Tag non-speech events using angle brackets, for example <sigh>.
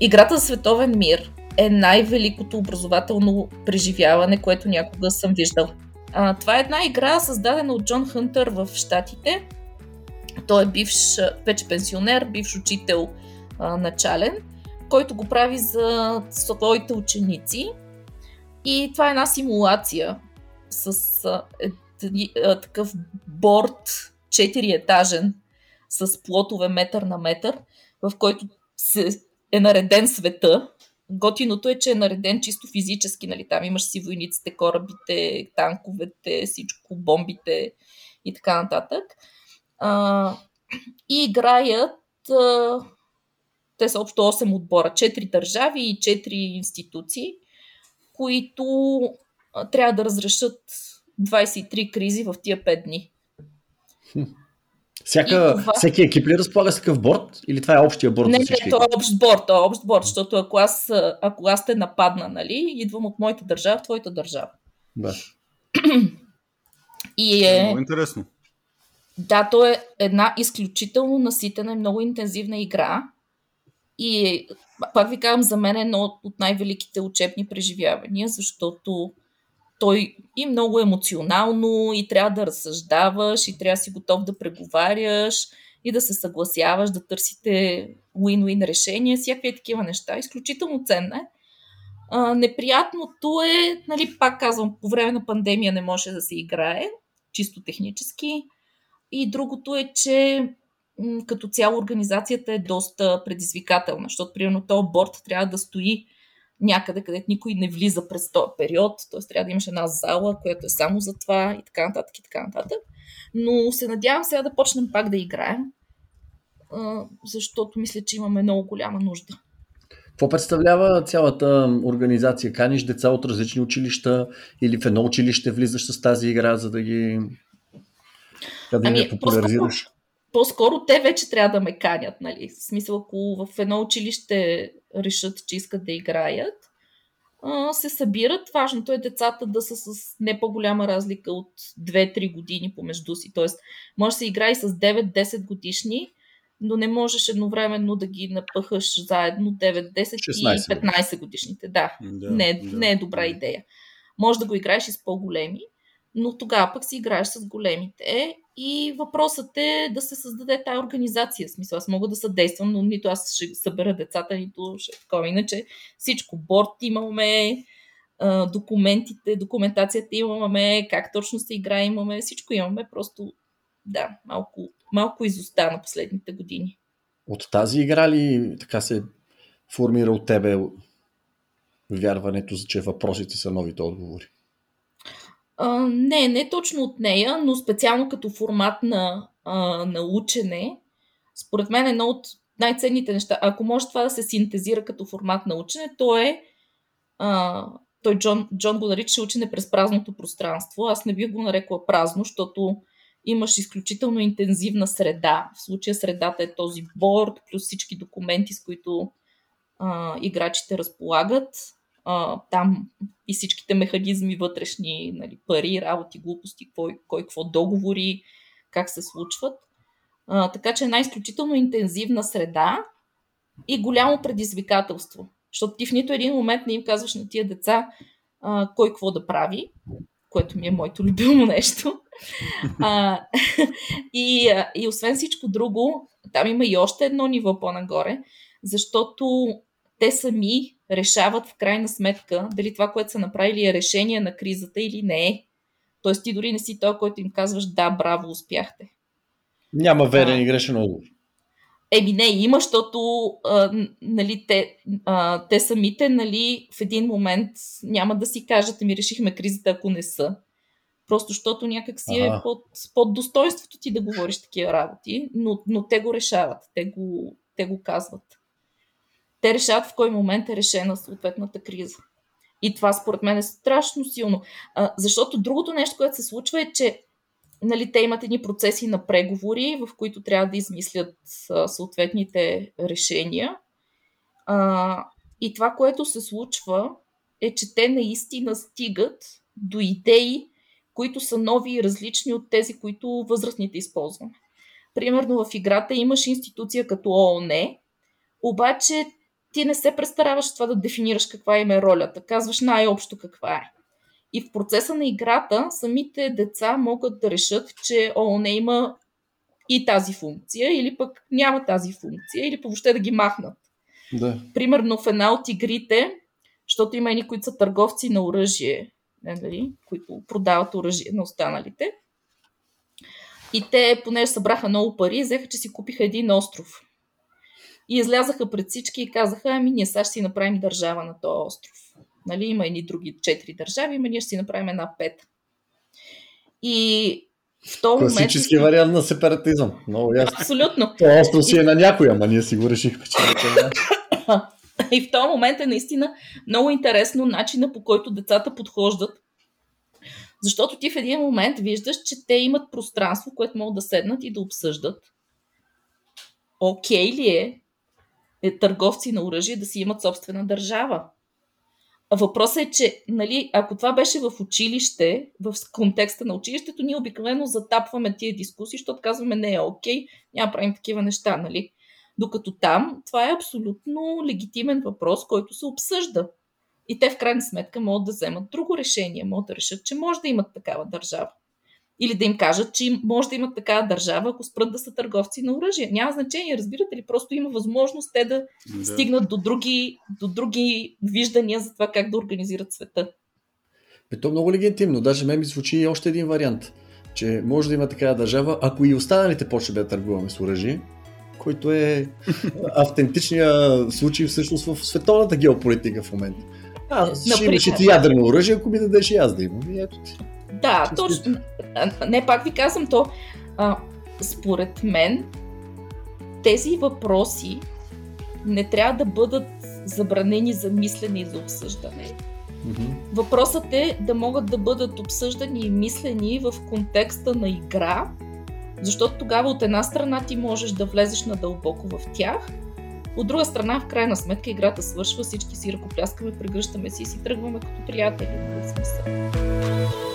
Играта за световен мир е най-великото образователно преживяване, което някога съм виждал. А, това е една игра, създадена от Джон Хънтър в Штатите. Той е бивш, вече пенсионер, бивш учител а, начален, който го прави за своите ученици. И това е една симулация с а, е, а, такъв борт, 4 етажен, с плотове метър на метър, в който се е нареден света. Готиното е, че е нареден чисто физически, нали? Там имаш си войниците, корабите, танковете, всичко, бомбите и така нататък. А, и играят а, те са общо 8 отбора, 4 държави и 4 институции, които а, трябва да разрешат 23 кризи в тия 5 дни. Всяка, това... Всеки екип ли разполага с такъв борт? Или това е общия борт? Не, не, това е общ борт, това е общ борт, защото ако аз, ако аз те нападна, нали, идвам от моята държава в твоята държава. Да. И е... Много интересно. Да, то е една изключително наситена и много интензивна игра. И е, пак ви казвам, за мен е едно от най-великите учебни преживявания, защото той и много емоционално, и трябва да разсъждаваш, и трябва да си готов да преговаряш, и да се съгласяваш, да търсите win-win решения, всякакви такива неща. Изключително ценна е. Неприятното е, нали, пак казвам, по време на пандемия не може да се играе, чисто технически. И другото е, че като цяло организацията е доста предизвикателна, защото, примерно, този борт трябва да стои някъде, където никой не влиза през този период, т.е. трябва да имаш една зала, която е само за това и така нататък и така нататък. Но се надявам сега да почнем пак да играем, защото мисля, че имаме много голяма нужда. Какво представлява цялата организация? Каниш деца от различни училища или в едно училище влизаш с тази игра, за да ги, да ами, популяризираш? По-скоро, по-скоро те вече трябва да ме канят, нали? В смисъл, ако в едно училище решат, че искат да играят, се събират. Важното е децата да са с не по-голяма разлика от 2-3 години помежду си. Тоест, може да се играе с 9-10 годишни, но не можеш едновременно да ги напъхаш заедно 9, 10 и 15 годишните. Да, да, не, да. не е добра идея. Може да го играеш и с по-големи, но тогава пък си играеш с големите и въпросът е да се създаде тази организация. В смисъл, аз мога да съдействам, но нито аз ще събера децата, нито ще е такова. Иначе всичко, борт имаме, документите, документацията имаме, как точно се играе имаме, всичко имаме, просто да, малко, малко изостана последните години. От тази игра ли така се формира от тебе вярването, че въпросите са новите отговори? Не, не точно от нея, но специално като формат на, а, на учене. Според мен едно от най-ценните неща, ако може това да се синтезира като формат на учене, то е а, той Джон, Джон го нарича учене през празното пространство. Аз не бих го нарекла празно, защото имаш изключително интензивна среда. В случая средата е този борд, плюс всички документи, с които а, играчите разполагат а, там и всичките механизми вътрешни, нали, пари, работи, глупости, кой, кой какво договори, как се случват. А, така че е една изключително интензивна среда и голямо предизвикателство. Защото ти в нито един момент не им казваш на тия деца а, кой какво да прави, което ми е моето <laughs> любимо нещо. А, <laughs> и, и освен всичко друго, там има и още едно ниво по-нагоре, защото те сами решават в крайна сметка дали това, което са направили е решение на кризата или не е. Тоест ти дори не си той, който им казваш да, браво, успяхте. Няма верен и грешен отговор. Еми не, има, защото а, нали, те, а, те самите нали, в един момент няма да си кажат, ми решихме кризата, ако не са. Просто защото някак си е под, под достоинството ти да говориш такива работи, но, но те го решават, те го, те го казват те решават в кой момент е решена съответната криза. И това според мен е страшно силно. А, защото другото нещо, което се случва е, че нали, те имат едни процеси на преговори, в които трябва да измислят а, съответните решения. А, и това, което се случва, е, че те наистина стигат до идеи, които са нови и различни от тези, които възрастните използваме. Примерно в играта имаш институция като ООН, обаче ти не се престараваш това да дефинираш каква им е ролята. Казваш най-общо каква е. И в процеса на играта самите деца могат да решат, че ООН има и тази функция, или пък няма тази функция, или въобще да ги махнат. Да. Примерно в една от игрите, защото има едни, които са търговци на оръжие, нали, които продават оръжие на останалите. И те, понеже събраха много пари, взеха, че си купиха един остров. И излязаха пред всички и казаха, ами ние сега ще си направим държава на този остров. Нали, има едни други четири държави, ами ние ще си направим една пет. И в този момент... Класически вариант на сепаратизъм. Много ясно. Абсолютно. <laughs> То остров си е на някой, ама ние си го решихме, че не И в този момент е наистина много интересно начина по който децата подхождат. Защото ти в един момент виждаш, че те имат пространство, което могат да седнат и да обсъждат. Окей ли е, е търговци на оръжие да си имат собствена държава? Въпросът е, че нали, ако това беше в училище, в контекста на училището, ние обикновено затапваме тия дискусии, защото казваме не е окей, няма правим такива неща. Нали? Докато там това е абсолютно легитимен въпрос, който се обсъжда. И те в крайна сметка могат да вземат друго решение, могат да решат, че може да имат такава държава. Или да им кажат, че може да имат такава държава, ако спрат да са търговци на оръжие. Няма значение, разбирате ли? Просто има възможност те да, да. стигнат до други, до други виждания за това как да организират света. Бе, то е много легитимно. Даже ме ми звучи и още един вариант, че може да има такава държава, ако и останалите почне да търгуваме с оръжие, който е <laughs> автентичният случай всъщност в световната геополитика в момента. А, ще имаш и ти ядрено оръжие, ако ми дадеш и аз да имам. И ето ти. Да, точно. <laughs> Не, пак ви казвам то. А, според мен, тези въпроси не трябва да бъдат забранени за мислене и за обсъждане. Mm-hmm. Въпросът е да могат да бъдат обсъждани и мислени в контекста на игра, защото тогава от една страна ти можеш да влезеш надълбоко в тях, от друга страна, в крайна сметка, играта свършва, всички си ръкопляскаме, прегръщаме си и си тръгваме като приятели. Нали, смисъл.